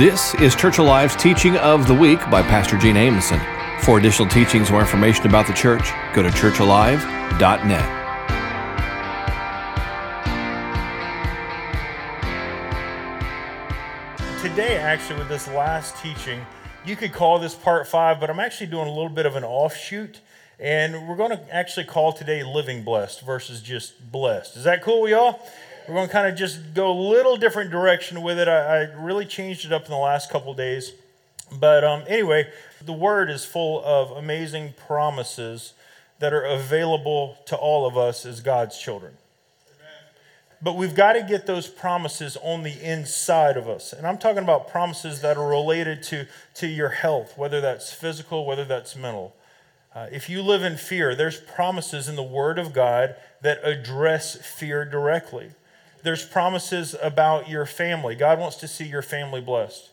This is Church Alive's Teaching of the Week by Pastor Gene Amundson. For additional teachings or information about the church, go to churchalive.net. Today, actually, with this last teaching, you could call this part five, but I'm actually doing a little bit of an offshoot. And we're going to actually call today Living Blessed versus just Blessed. Is that cool, y'all? We're going to kind of just go a little different direction with it. I, I really changed it up in the last couple days. But um, anyway, the Word is full of amazing promises that are available to all of us as God's children. But we've got to get those promises on the inside of us. And I'm talking about promises that are related to, to your health, whether that's physical, whether that's mental. Uh, if you live in fear, there's promises in the Word of God that address fear directly there's promises about your family. God wants to see your family blessed.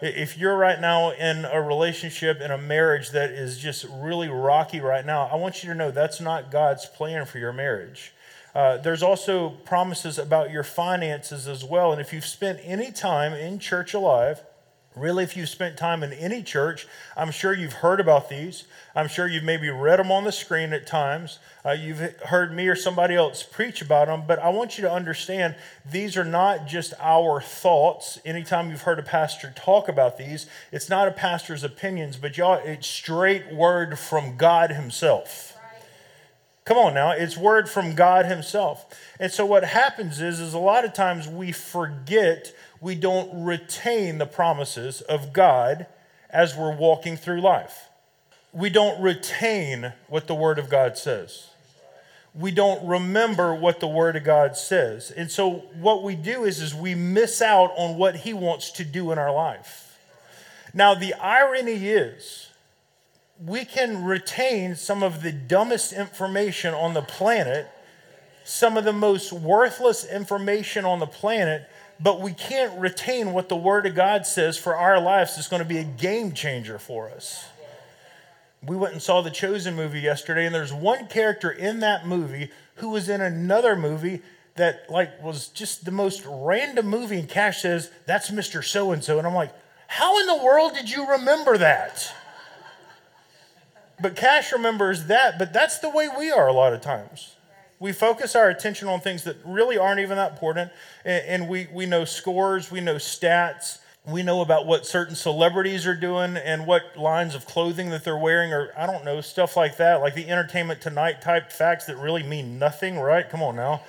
If you're right now in a relationship, in a marriage that is just really rocky right now, I want you to know that's not God's plan for your marriage. Uh, there's also promises about your finances as well. And if you've spent any time in Church Alive, Really, if you've spent time in any church, I'm sure you've heard about these. I'm sure you've maybe read them on the screen at times. Uh, you've heard me or somebody else preach about them. But I want you to understand these are not just our thoughts. Anytime you've heard a pastor talk about these, it's not a pastor's opinions, but y'all, it's straight word from God Himself. Come on now, it's word from God Himself. And so what happens is, is a lot of times we forget we don't retain the promises of God as we're walking through life. We don't retain what the Word of God says. We don't remember what the Word of God says. And so what we do is, is we miss out on what He wants to do in our life. Now, the irony is, we can retain some of the dumbest information on the planet, some of the most worthless information on the planet, but we can't retain what the Word of God says for our lives is going to be a game changer for us. We went and saw the Chosen movie yesterday, and there's one character in that movie who was in another movie that like was just the most random movie. And Cash says, "That's Mr. So and So," and I'm like, "How in the world did you remember that?" But Cash remembers that, but that's the way we are a lot of times. We focus our attention on things that really aren't even that important. And, we, we know scores, we know stats, we know about what certain celebrities are doing and what lines of clothing that they're wearing, or I don't know, stuff like that, like the entertainment tonight type facts that really mean nothing, right? Come on now.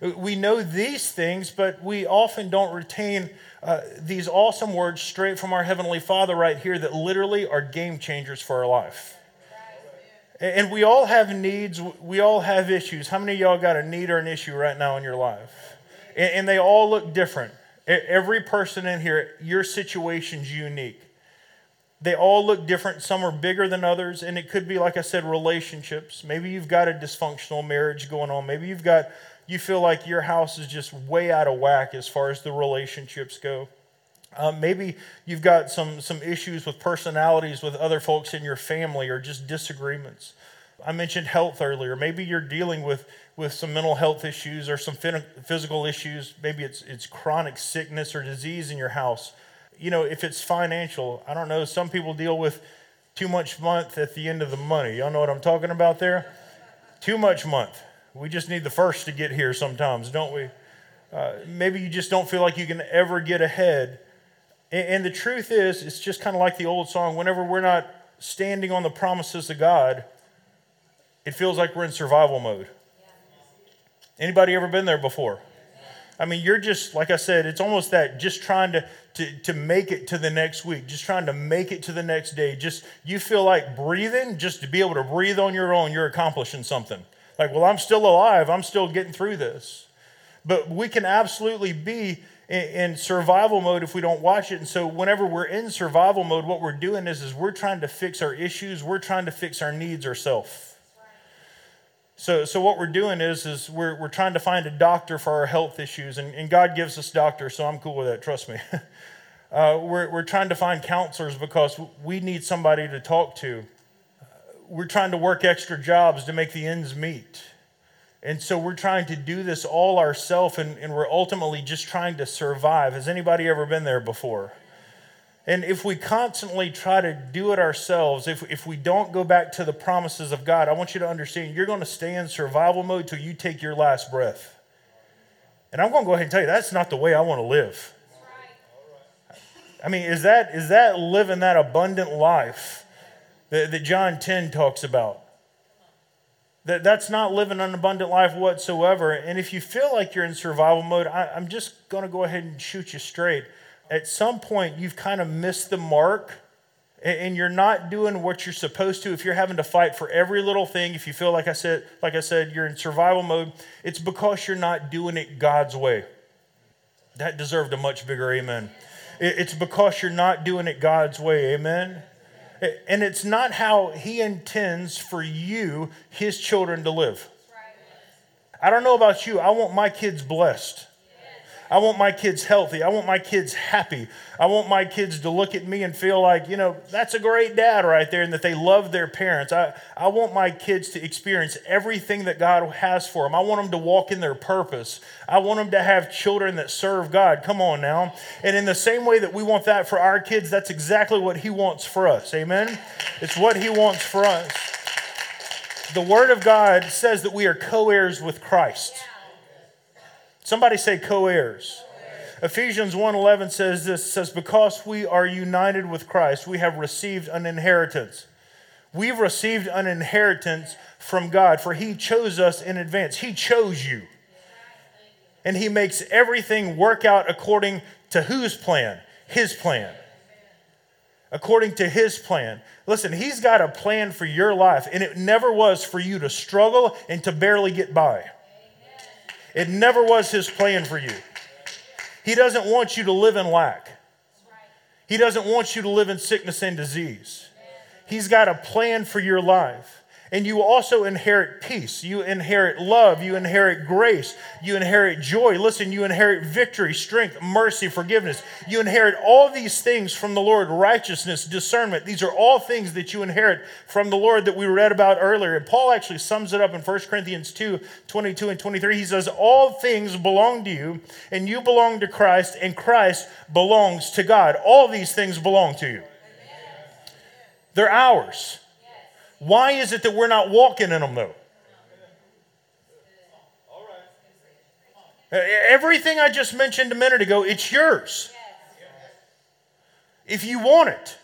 We know these things, but we often don't retain uh, these awesome words straight from our Heavenly Father right here that literally are game changers for our life. And we all have needs, we all have issues. How many of y'all got a need or an issue right now in your life? And they all look different. Every person in here, your situation's unique. They all look different. Some are bigger than others. And it could be, like I said, relationships. Maybe you've got a dysfunctional marriage going on. Maybe you've got, you feel like your house is just way out of whack as far as the relationships go. Uh, maybe you've got some, some issues with personalities with other folks in your family or just disagreements. I mentioned health earlier. Maybe you're dealing with, with some mental health issues or some physical issues. Maybe it's, it's chronic sickness or disease in your house. You know, if it's financial, I don't know. Some people deal with too much month at the end of the money. Y'all know what I'm talking about there? Too much month. We just need the first to get here sometimes, don't we? Uh, maybe you just don't feel like you can ever get ahead and, the truth is, it's just kind of like the old song whenever we're not standing on the promises of God, it feels like we're in survival mode. Anybody ever been there before? I mean, you're just, like I said, it's almost that just trying to, to, to make it to the next week, just trying to make it to the next day. Just, you feel like breathing, just to be able to breathe on your own, you're accomplishing something. Like, well, I'm still alive, I'm still getting through this. But we can absolutely be in survival mode if we don't watch it. And so whenever we're in survival mode, what we're doing is, is we're trying to fix our issues, we're trying to fix our needs ourselves. So, so what we're doing is, is we're, we're trying to find a doctor for our health issues, and, and God gives us doctors, so I'm cool with that, trust me. uh, we're, we're trying to find counselors because we need somebody to talk to. we're trying to work extra jobs to make the ends meet. And so we're trying to do this all ourselves, and, and we're ultimately just trying to survive. Has anybody ever been there before? And if we constantly try to do it ourselves, if, if we don't go back to the promises of God, I want you to understand you're going to stay in survival mode till you take your last breath. And I'm going to go ahead and tell you that's not the way I want to live. I mean, is that, is that living that abundant life that, that John 10 talks about? That, that's not living an abundant life whatsoever. And if you feel like you're in survival mode, I, I'm just going to go ahead and shoot you straight. At some point you've kind of missed the mark and you're not doing what you're supposed to. If you're having to fight for every little thing if you feel like i said like i said you're in survival mode it's because you're not doing it god's way. That deserved a much bigger amen. It's because you're not doing it god's way. Amen and it's not how he intends for you his children to live. I don't know about you. I want my kids blessed I want my kids healthy. I want my kids happy. I want my kids to look at me and feel like, you know, that's a great dad right there and that they love their parents. I, I want my kids to experience everything that God has for them. I want them to walk in their purpose. I want them to have children that serve God. Come on now. And in the same way that we want that for our kids, that's exactly what He wants for us. Amen? It's what He wants for us. The Word of God says that we are co heirs with Christ. Somebody say co-heirs. Ephesians 1:11 says this says because we are united with Christ we have received an inheritance. We've received an inheritance from God for he chose us in advance. He chose you. And he makes everything work out according to whose plan? His plan. According to his plan. Listen, he's got a plan for your life and it never was for you to struggle and to barely get by. It never was his plan for you. He doesn't want you to live in lack. He doesn't want you to live in sickness and disease. He's got a plan for your life. And you also inherit peace. You inherit love. You inherit grace. You inherit joy. Listen, you inherit victory, strength, mercy, forgiveness. You inherit all these things from the Lord righteousness, discernment. These are all things that you inherit from the Lord that we read about earlier. And Paul actually sums it up in 1 Corinthians 2 22 and 23. He says, All things belong to you, and you belong to Christ, and Christ belongs to God. All these things belong to you, they're ours. Why is it that we're not walking in them though? Everything I just mentioned a minute ago, it's yours. If you want it.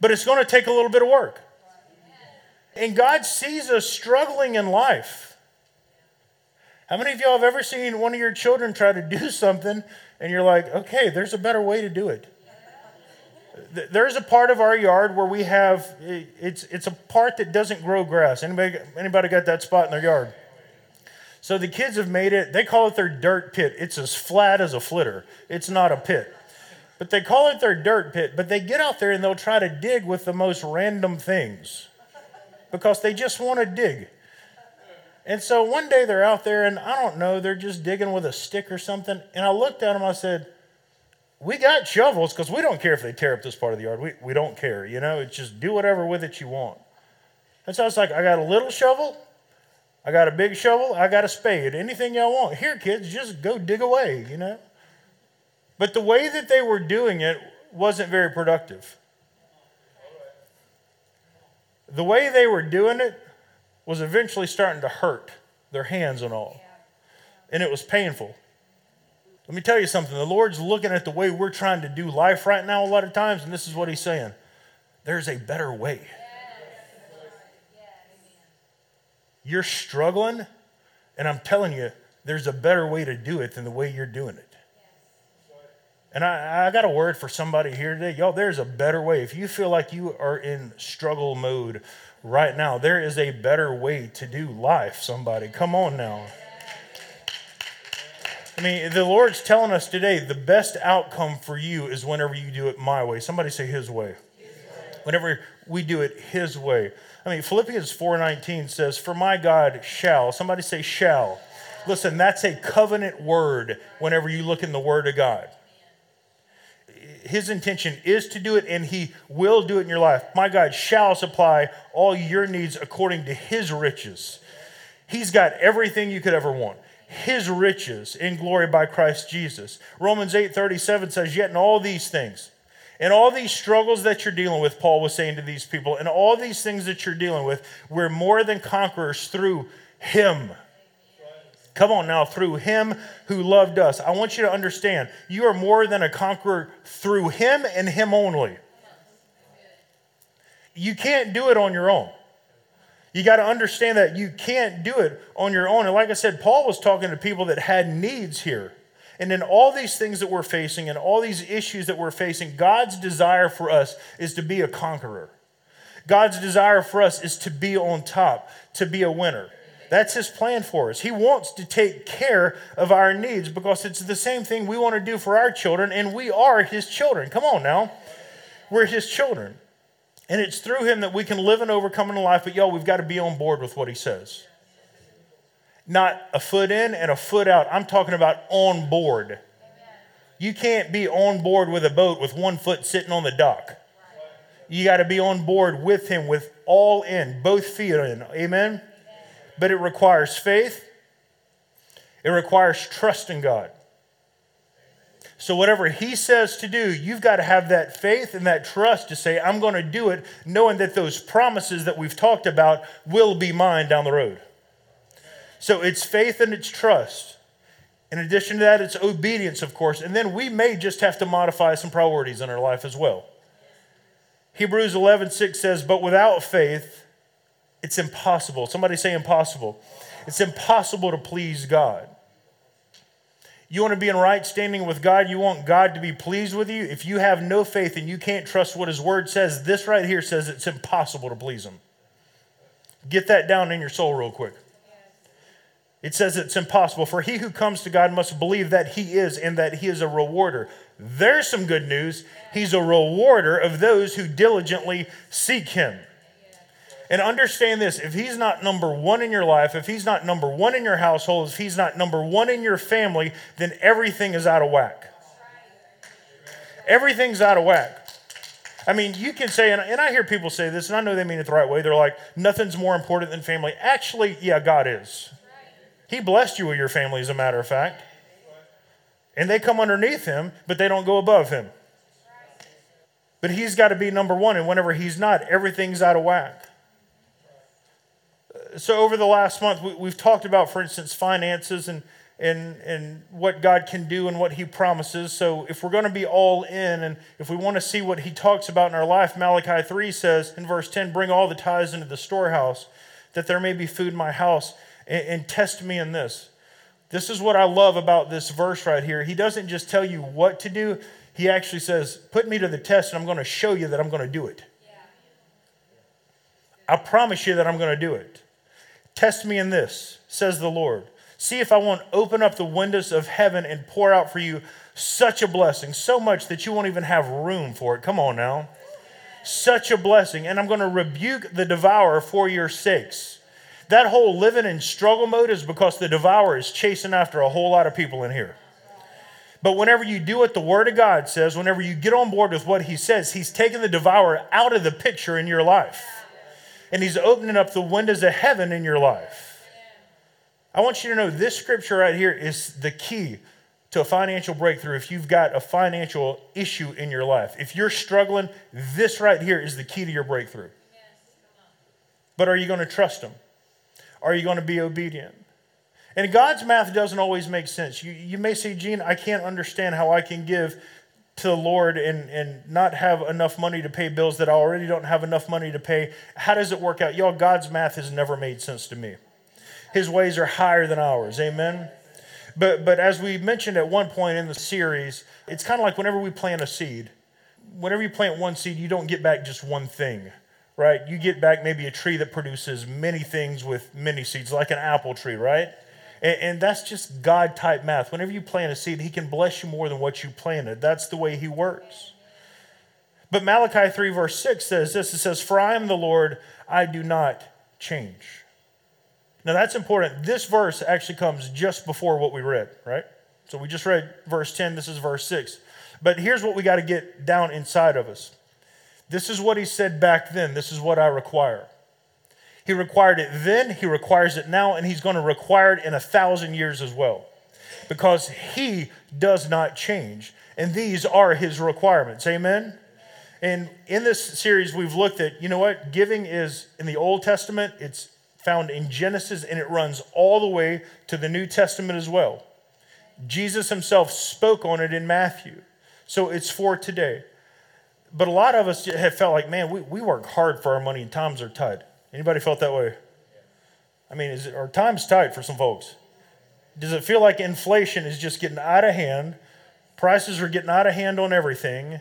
But it's going to take a little bit of work. And God sees us struggling in life. How many of y'all have ever seen one of your children try to do something and you're like, okay, there's a better way to do it? There's a part of our yard where we have it's it's a part that doesn't grow grass. Anybody anybody got that spot in their yard? So the kids have made it. They call it their dirt pit. It's as flat as a flitter. It's not a pit. But they call it their dirt pit, but they get out there and they'll try to dig with the most random things because they just want to dig. And so one day they're out there and I don't know, they're just digging with a stick or something. And I looked at them, I said, we got shovels because we don't care if they tear up this part of the yard. We, we don't care, you know, it's just do whatever with it you want. And so it's like, I got a little shovel, I got a big shovel, I got a spade. Anything y'all want. Here, kids, just go dig away, you know. But the way that they were doing it wasn't very productive. The way they were doing it was eventually starting to hurt their hands and all. And it was painful. Let me tell you something. The Lord's looking at the way we're trying to do life right now a lot of times, and this is what He's saying there's a better way. You're struggling, and I'm telling you, there's a better way to do it than the way you're doing it. And I, I got a word for somebody here today. Y'all, there's a better way. If you feel like you are in struggle mode right now, there is a better way to do life, somebody. Come on now. I mean, the Lord's telling us today the best outcome for you is whenever you do it my way. Somebody say his way. Whenever we do it his way. I mean, Philippians 4:19 says, "For my God shall." Somebody say shall. Listen, that's a covenant word whenever you look in the word of God. His intention is to do it and he will do it in your life. My God shall supply all your needs according to his riches. He's got everything you could ever want his riches in glory by Christ Jesus. Romans 8:37 says, "Yet in all these things, in all these struggles that you're dealing with, Paul was saying to these people, and all these things that you're dealing with, we're more than conquerors through Him. Come on now, through Him who loved us. I want you to understand you are more than a conqueror through Him and Him only. You can't do it on your own. You got to understand that you can't do it on your own. And like I said, Paul was talking to people that had needs here. And in all these things that we're facing and all these issues that we're facing, God's desire for us is to be a conqueror. God's desire for us is to be on top, to be a winner. That's his plan for us. He wants to take care of our needs because it's the same thing we want to do for our children, and we are his children. Come on now. We're his children. And it's through him that we can live and overcome in life. But y'all, we've got to be on board with what he says. Not a foot in and a foot out. I'm talking about on board. You can't be on board with a boat with one foot sitting on the dock. You got to be on board with him with all in, both feet in. Amen? But it requires faith, it requires trust in God. So, whatever he says to do, you've got to have that faith and that trust to say, I'm going to do it, knowing that those promises that we've talked about will be mine down the road. So, it's faith and it's trust. In addition to that, it's obedience, of course. And then we may just have to modify some priorities in our life as well. Hebrews 11, 6 says, But without faith, it's impossible. Somebody say impossible. It's impossible to please God. You want to be in right standing with God, you want God to be pleased with you. If you have no faith and you can't trust what His Word says, this right here says it's impossible to please Him. Get that down in your soul, real quick. It says it's impossible. For he who comes to God must believe that He is and that He is a rewarder. There's some good news. He's a rewarder of those who diligently seek Him. And understand this if he's not number one in your life, if he's not number one in your household, if he's not number one in your family, then everything is out of whack. Everything's out of whack. I mean, you can say, and, I hear people say this, and I know they mean it the right way. They're like, nothing's more important than family. Actually, yeah, God is. He blessed you with your family, as a matter of fact. And they come underneath him, but they don't go above him. But he's got to be number one, and whenever he's not, everything's out of whack so over the last month, we, have talked about, for instance, finances and, and, and what God can do and what He promises. So if we're going to be all in and if we want to see what He talks about in our life, Malachi 3 says in verse 10 Bring all the tithes into the storehouse, that there may be food in my house, and, and test me in this. This is what I love about this verse right here. He doesn't just tell you what to do, He actually says, Put me to the test, and I'm going to show you that I'm going to do it. I promise you that I'm going to do it. Test me in this, says the Lord. See if I won't open up the windows of heaven and pour out for you such a blessing, so much that you won't even have room for it. Come on now. Such a blessing. And I'm going to rebuke the devourer for your sakes. That whole living in struggle mode is because the devourer is chasing after a whole lot of people in here. But whenever you do what the Word of God says, whenever you get on board with what He says, He's taking the devourer out of the picture in your life and He's opening up the windows of heaven in your life. I want you to know this scripture right here is the key to a financial breakthrough if you've got a financial issue in your life. If you're struggling, this right here is the key to your breakthrough. But are you going to trust Him? Are you going to be obedient? And God's math doesn't always make sense. You, you may say, Gene, I can't understand how I can give to the Lord and, and not have enough money to pay bills that I already don't have enough money to pay. How does it work out? Y'all, God's math has never made sense to me. His ways are higher than ours. Amen. But but as we mentioned at one point in the series, it's kind of like whenever we plant a seed, whenever you plant one seed, you don't get back just one thing. Right? You get back maybe a tree that produces many things with many seeds, like an apple tree, right? And, and that's just God type math. Whenever you plant a seed, He can bless you more than what you planted. That's the way He works. But Malachi 3, verse 6 says this it says, For I am the Lord, I do not change. Now that's important. This verse actually comes just before what we read, right? So we just read verse 10, this is verse 6. But here's what we got to get down inside of us. This is what he said back then. This is what I require. He required it then, he requires it now, and he's going to require it in a thousand years as well. Because he does not change. And these are his requirements. Amen? And in this series, we've looked at, you know what? Giving is in the Old Testament, it's found in Genesis, and it runs all the way to the New Testament as well. Jesus himself spoke on it in Matthew. So it's for today. But a lot of us have felt like, man, we, we work hard for our money and times are tight. Anybody felt that way? I mean, is it, are times tight for some folks? Does it feel like inflation is just getting out of hand? Prices are getting out of hand on everything.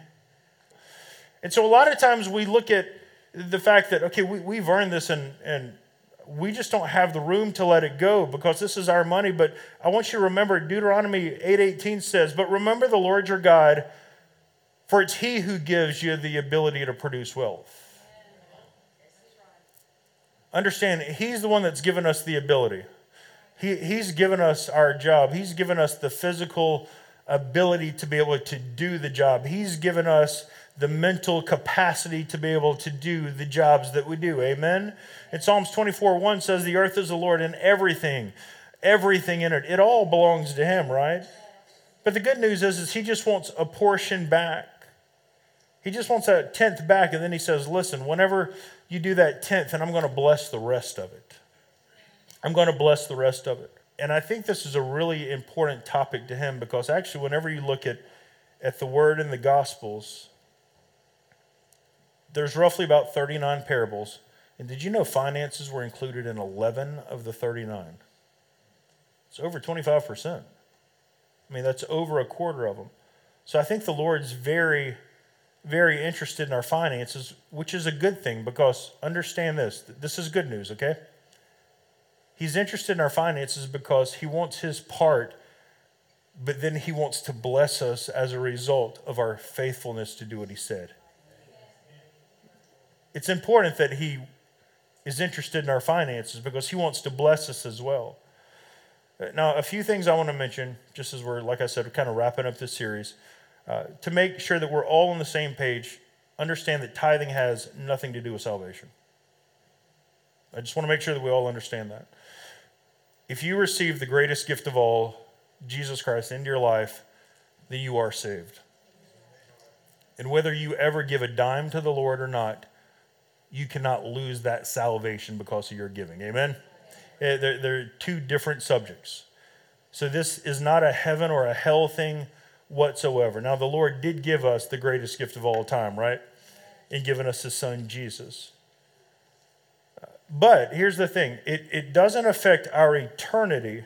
And so a lot of times we look at the fact that, okay, we, we've earned this and, and we just don't have the room to let it go because this is our money. But I want you to remember Deuteronomy 8:18 says, "But remember the Lord your God, for it's he who gives you the ability to produce wealth." Understand, he's the one that's given us the ability. He, he's given us our job. He's given us the physical ability to be able to do the job. He's given us the mental capacity to be able to do the jobs that we do. Amen. And Psalms 24 1 says, The earth is the Lord and everything, everything in it. It all belongs to Him, right? But the good news is, is He just wants a portion back. He just wants a tenth back. And then He says, Listen, whenever you do that tenth, and I'm going to bless the rest of it. I'm going to bless the rest of it. And I think this is a really important topic to Him because actually, whenever you look at, at the Word in the Gospels, there's roughly about 39 parables. And did you know finances were included in 11 of the 39? It's over 25%. I mean, that's over a quarter of them. So I think the Lord's very, very interested in our finances, which is a good thing because understand this this is good news, okay? He's interested in our finances because he wants his part, but then he wants to bless us as a result of our faithfulness to do what he said it's important that he is interested in our finances because he wants to bless us as well. Uh, now, a few things I want to mention, just as we're, like I said, kind of wrapping up this series, uh, to make sure that we're all on the same page, understand that tithing has nothing to do with salvation. I just want to make sure that we all understand that. If you receive the greatest gift of all, Jesus Christ, into your life, then you are saved. And whether you ever give a dime to the Lord or not, you cannot lose that salvation because of your giving. Amen? Eh, they're, they're two different subjects. So this is not a heaven or a hell thing whatsoever. Now, the Lord did give us the greatest gift of all time, right? In giving us his son, Jesus. But here's the thing it, it doesn't affect our eternity,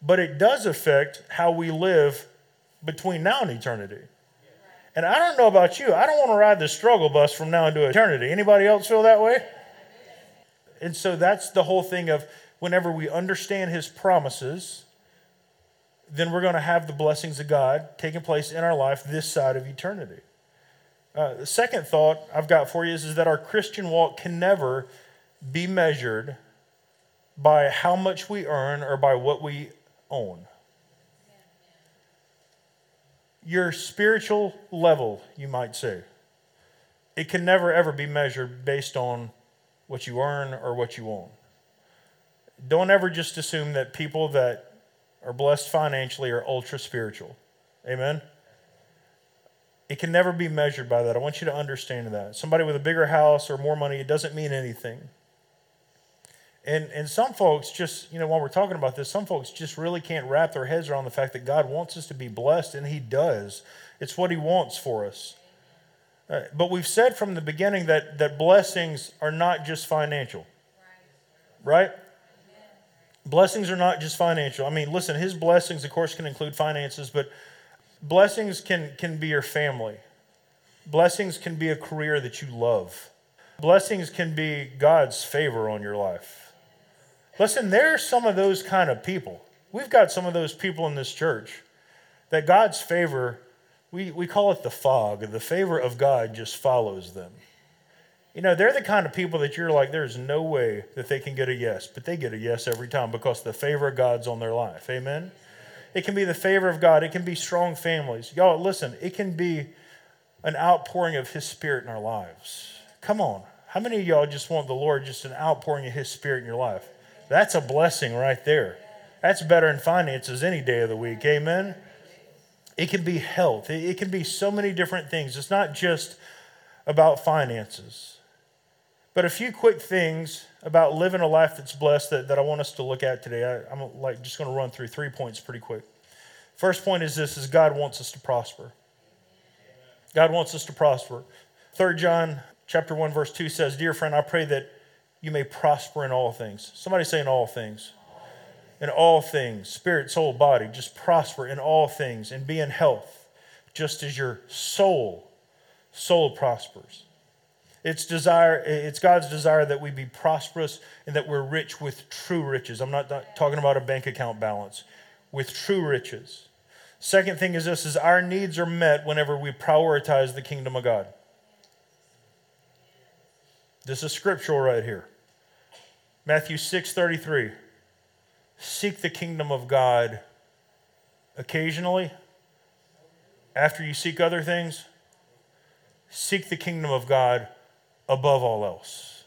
but it does affect how we live between now and eternity. And I don't know about you, I don't want to ride the struggle bus from now into eternity. Anybody else feel that way? And so that's the whole thing of whenever we understand his promises, then we're going to have the blessings of God taking place in our life this side of eternity. Uh, the second thought I've got for you is, is that our Christian walk can never be measured by how much we earn or by what we own your spiritual level, you might say. It can never, ever be measured based on what you earn or what you own. Don't ever just assume that people that are blessed financially are ultra spiritual. Amen? It can never be measured by that. I want you to understand that. Somebody with a bigger house or more money, it doesn't mean anything. And, and some folks just, you know, while we're talking about this, some folks just really can't wrap their heads around the fact that God wants us to be blessed, and He does. It's what He wants for us. Uh, but we've said from the beginning that, that blessings are not just financial. Right? Blessings are not just financial. I mean, listen, His blessings, of course, can include finances, but blessings can, can be your family. Blessings can be a career that you love. Blessings can be God's favor on your life. Listen, there are some of those kind of people. We've got some of those people in this church that God's favor, we, we call it the fog, the favor of God just follows them. You know, they're the kind of people that you're like, there's no way that they can get a yes, but they get a yes every time because the favor of God's on their life. Amen? It can be the favor of God, it can be strong families. Y'all, listen, it can be an outpouring of His Spirit in our lives. Come on. How many of y'all just want the Lord just an outpouring of His Spirit in your life? That's a blessing right there. That's better in finances any day of the week. Amen. It can be health. It can be so many different things. It's not just about finances. But a few quick things about living a life that's blessed that, that I want us to look at today. I, am like just going to run through three points pretty quick. First point is this is God wants us to prosper. God wants us to prosper. 3 John chapter 1 verse 2 says, "Dear friend, I pray that you may prosper in all things." Somebody say in all things. In all things, spirit, soul, body, just prosper in all things and be in health, just as your soul soul prospers. It's desire it's God's desire that we be prosperous and that we're rich with true riches. I'm not, not talking about a bank account balance, with true riches. Second thing is this is our needs are met whenever we prioritize the kingdom of God. This is scriptural right here. Matthew 6:33. Seek the kingdom of God occasionally after you seek other things. Seek the kingdom of God above all else.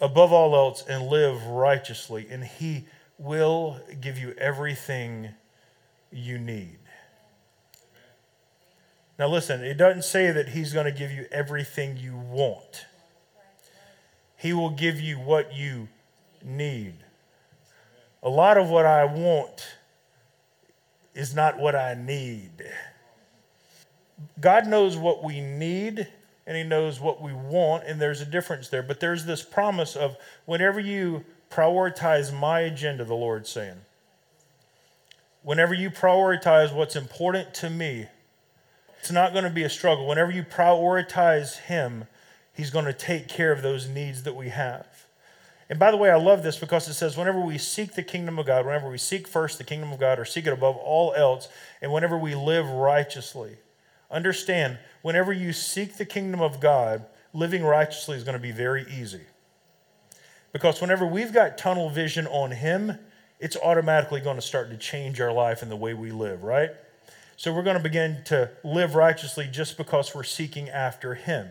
Above all else and live righteously and he will give you everything you need. Now, listen, it doesn't say that He's going to give you everything you want, He will give you what you need. A lot of what I want is not what I need. God knows what we need and He knows what we want, and there's a difference there. But there's this promise of whenever you prioritize my agenda, the Lord's saying, whenever you prioritize what's important to me, it's not going to be a struggle. Whenever you prioritize Him, He's going to take care of those needs that we have. And by the way, I love this because it says, whenever we seek the kingdom of God, whenever we seek first the kingdom of God or seek it above all else, and whenever we live righteously, understand, whenever you seek the kingdom of God, living righteously is going to be very easy. Because whenever we've got tunnel vision on Him, it's automatically going to start to change our life and the way we live, right? So we're going to begin to live righteously just because we're seeking after Him.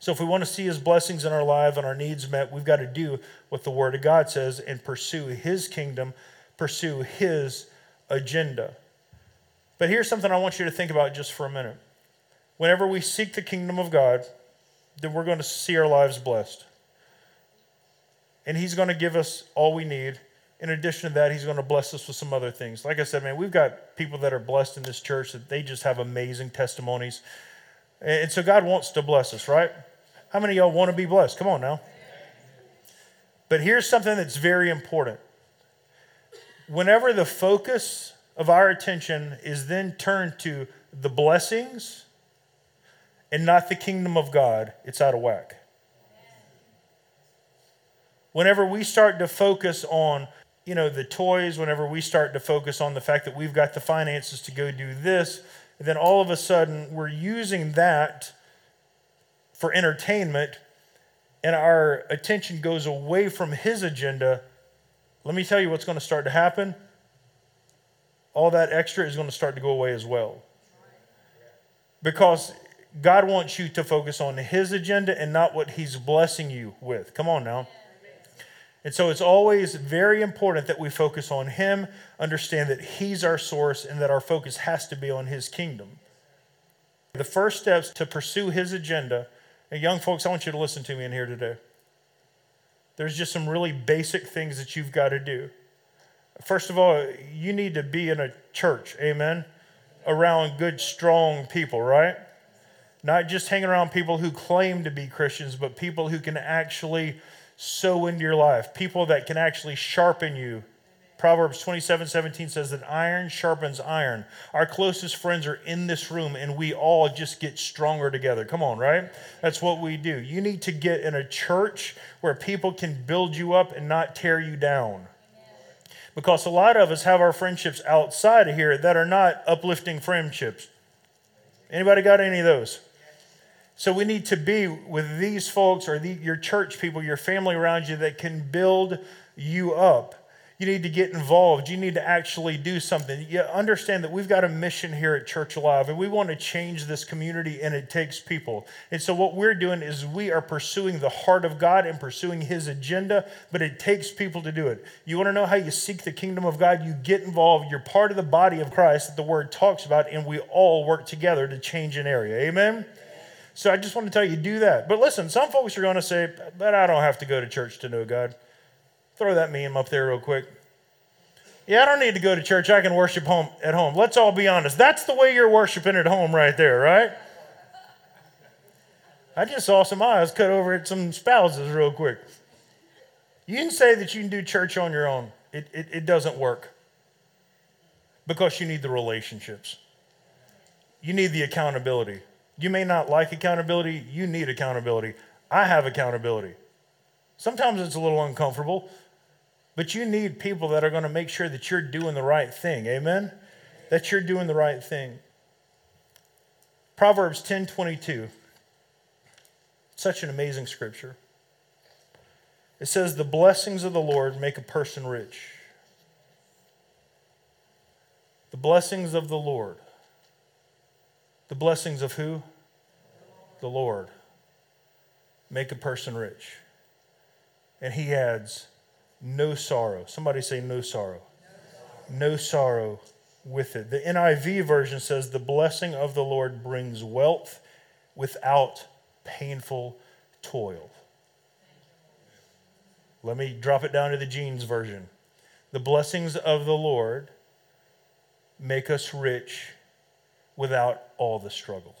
So if we want to see His blessings in our life and our needs met, we've got to do what the Word of God says and pursue His kingdom, pursue His agenda. But here's something I want you to think about just for a minute. Whenever we seek the kingdom of God, then we're going to see our lives blessed. And He's going to give us all we need in addition to that, he's going to bless us with some other things. Like I said, man, we've got people that are blessed in this church that they just have amazing testimonies. And so God wants to bless us, right? How many of y'all want to be blessed? Come on now. But here's something that's very important. Whenever the focus of our attention is then turned to the blessings and not the kingdom of God, it's out of whack. Whenever we start to focus on you know, the toys, whenever we start to focus on the fact that we've got the finances to go do this, then all of a sudden we're using that for entertainment and our attention goes away from his agenda. Let me tell you what's going to start to happen. All that extra is going to start to go away as well. Because God wants you to focus on his agenda and not what he's blessing you with. Come on now. And so it's always very important that we focus on Him, understand that He's our source, and that our focus has to be on His kingdom. The first steps to pursue His agenda, and young folks, I want you to listen to me in here today. There's just some really basic things that you've got to do. First of all, you need to be in a church, amen, around good, strong people, right? Not just hanging around people who claim to be Christians, but people who can actually sow into your life, people that can actually sharpen you. Proverbs 27 17 says that iron sharpens iron. Our closest friends are in this room, and we all just get stronger together. Come on, right? That's what we do. You need to get in a church where people can build you up and not tear you down. Because a lot of us have our friendships outside of here that are not uplifting friendships. Anybody got any of those? So we need to be with these folks or the, your church people, your family around you that can build you up. You need to get involved. You need to actually do something. You understand that we've got a mission here at Church Alive, and we want to change this community, and it takes people. And so, what we're doing is we are pursuing the heart of God and pursuing His agenda, but it takes people to do it. You want to know how you seek the kingdom of God? You get involved. You're part of the body of Christ that the Word talks about, and we all work together to change an area. Amen? So I just want to tell you, do that. But listen, some folks are going to say, but I don't have to go to church to know God. Throw that meme up there real quick. Yeah, I don't need to go to church. I can worship home at home. Let's all be honest. That's the way you're worshiping at home right there, right? I just saw some eyes cut over at some spouses real quick. You can say that you can do church on your own. It, it, it doesn't work because you need the relationships. You need the accountability. You may not like accountability, you need accountability. I have accountability. Sometimes it's a little uncomfortable, but you need people that are going to make sure that you're doing the right thing. Amen? That you're doing the right thing. Proverbs 10:22. Such an amazing scripture. It says the blessings of the Lord make a person rich. The blessings of the Lord. The blessings of who? The Lord. Make a person rich. And he adds, no sorrow. Somebody say, no sorrow. No sorrow with it. The NIV version says, the blessing of the Lord brings wealth without painful toil. Let me drop it down to the Gene's version. The blessings of the Lord make us rich without all the struggle,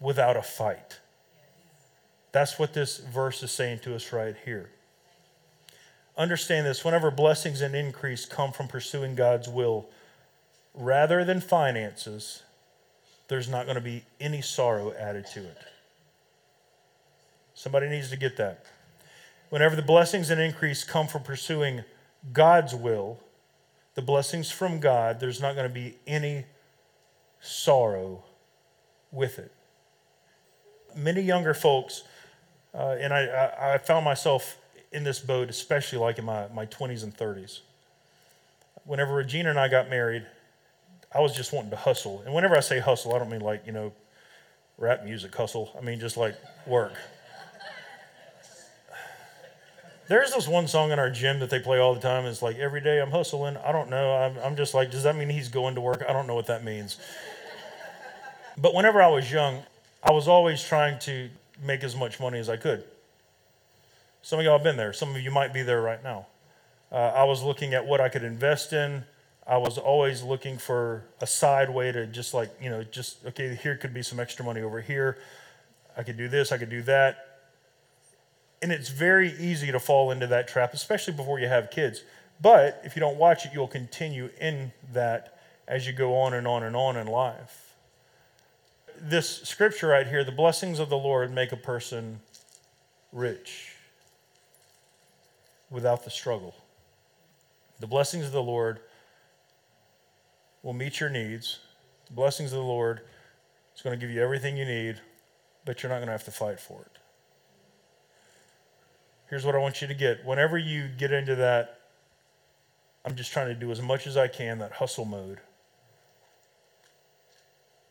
without a fight. That's what this verse is saying to us right here. Understand this whenever blessings and increase come from pursuing God's will rather than finances, there's not going to be any sorrow added to it. Somebody needs to get that. Whenever the blessings and increase come from pursuing God's will, the blessings from God, there's not going to be any sorrow with it. Many younger folks, uh, and I, I, I found myself in this boat, especially like in my, my 20s and 30s. Whenever Regina and I got married, I was just wanting to hustle. And whenever I say hustle, I don't mean like, you know, rap music hustle. I mean just like work. There's this one song in our gym that they play all the time. It's like, every day I'm hustling. I don't know. I'm, I'm just like, does that mean he's going to work? I don't know what that means. But whenever I was young, I was always trying to make as much money as I could. Some of y'all have been there. Some of you might be there right now. Uh, I was looking at what I could invest in. I was always looking for a side way to just like, you know, just, okay, here could be some extra money over here. I could do this, I could do that. And it's very easy to fall into that trap, especially before you have kids. But if you don't watch it, you'll continue in that as you go on and on and on in life. This scripture right here the blessings of the Lord make a person rich without the struggle. The blessings of the Lord will meet your needs. The blessings of the Lord is going to give you everything you need, but you're not going to have to fight for it. Here's what I want you to get. Whenever you get into that, I'm just trying to do as much as I can, that hustle mode.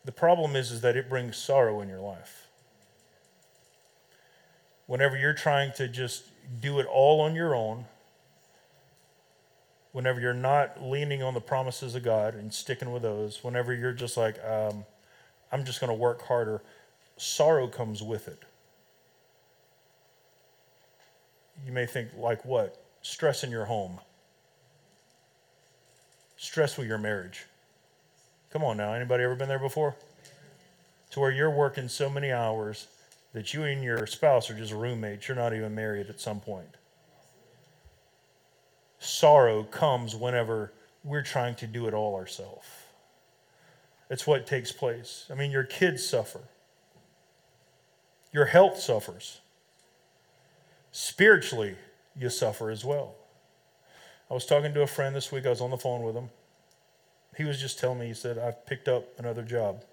The problem is, is that it brings sorrow in your life. Whenever you're trying to just do it all on your own, whenever you're not leaning on the promises of God and sticking with those, whenever you're just like, um, I'm just going to work harder, sorrow comes with it you may think, like what? Stress in your home, stress with your marriage. Come on now, anybody ever been there before? To where you're working so many hours that you and your spouse are just roommates, you're not even married at some point. Sorrow comes whenever we're trying to do it all ourselves. It's what takes place. I mean, your kids suffer, your health suffers spiritually you suffer as well. I was talking to a friend this week, I was on the phone with him. He was just telling me, he said, I've picked up another job.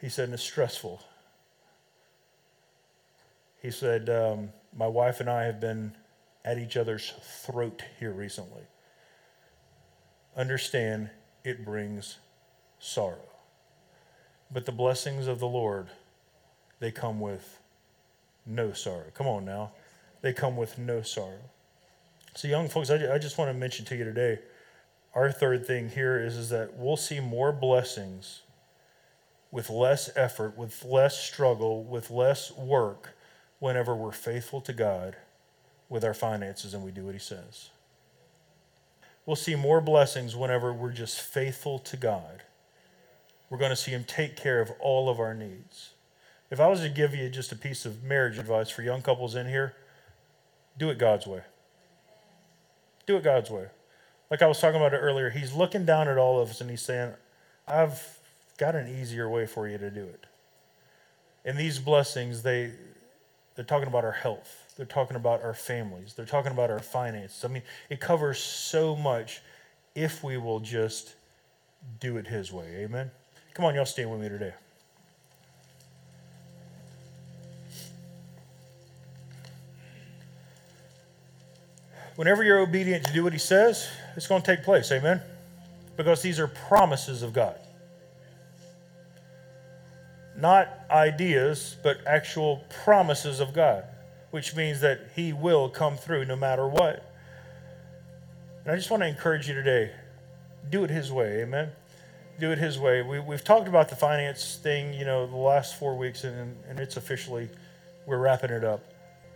He said, and it's stressful. He said, um, My wife and I have been at each other's throat here recently. Understand it brings sorrow. But the blessings of the Lord, they come with no sorrow. Come on now they come with no sorrow. So, young folks, I, I just want to mention to you today our third thing here is, is that we'll see more blessings with less effort, with less struggle, with less work whenever we're faithful to God with our finances and we do what He says. We'll see more blessings whenever we're just faithful to God. We're going to see Him take care of all of our needs. If I was to give you just a piece of marriage advice for young couples in here, do it God's way. Do it God's way. Like I was talking about it earlier, He's looking down at all of us and He's saying, I've got an easier way for you to do it. And these blessings, they, they're talking about our health. They're talking about our families. They're talking about our finances. I mean, it covers so much if we will just do it His way. Amen? Come on, y'all stand with me today. Whenever you're obedient to do what He says, it's going to take place. Amen? Because these are promises of God not ideas, but actual promises of God, which means that He will come through no matter what. And I just want to encourage you today do it His way, amen? Do it His way. We, we've talked about the finance thing, you know, the last four weeks, and, and it's officially, we're wrapping it up.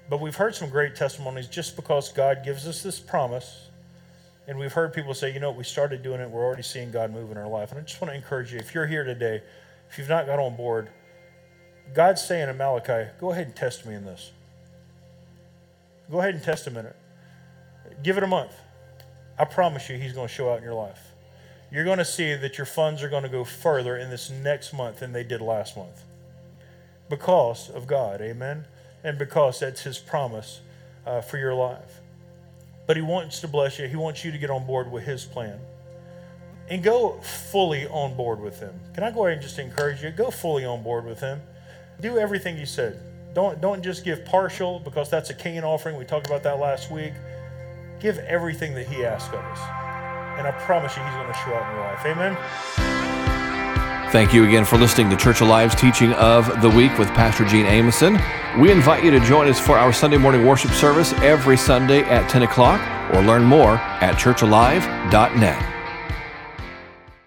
But we've heard some great testimonies just because God gives us this promise. And we've heard people say, you know, what, we started doing it, we're already seeing God move in our life. And I just want to encourage you, if you're here today, if you've not got on board, God's saying in Malachi, go ahead and test me in this. Go ahead and test him in it. Give it a month. I promise you, he's going to show out in your life. You're going to see that your funds are going to go further in this next month than they did last month because of God. Amen? And because that's his promise uh, for your life. But he wants to bless you, he wants you to get on board with his plan and go fully on board with him. Can I go ahead and just encourage you? Go fully on board with him. Do everything he said. Don't, don't just give partial because that's a Cain offering. We talked about that last week. Give everything that he asks of us. And I promise you, he's going to show out in your life. Amen. Thank you again for listening to Church Alive's teaching of the week with Pastor Gene Ameson. We invite you to join us for our Sunday morning worship service every Sunday at 10 o'clock or learn more at churchalive.net.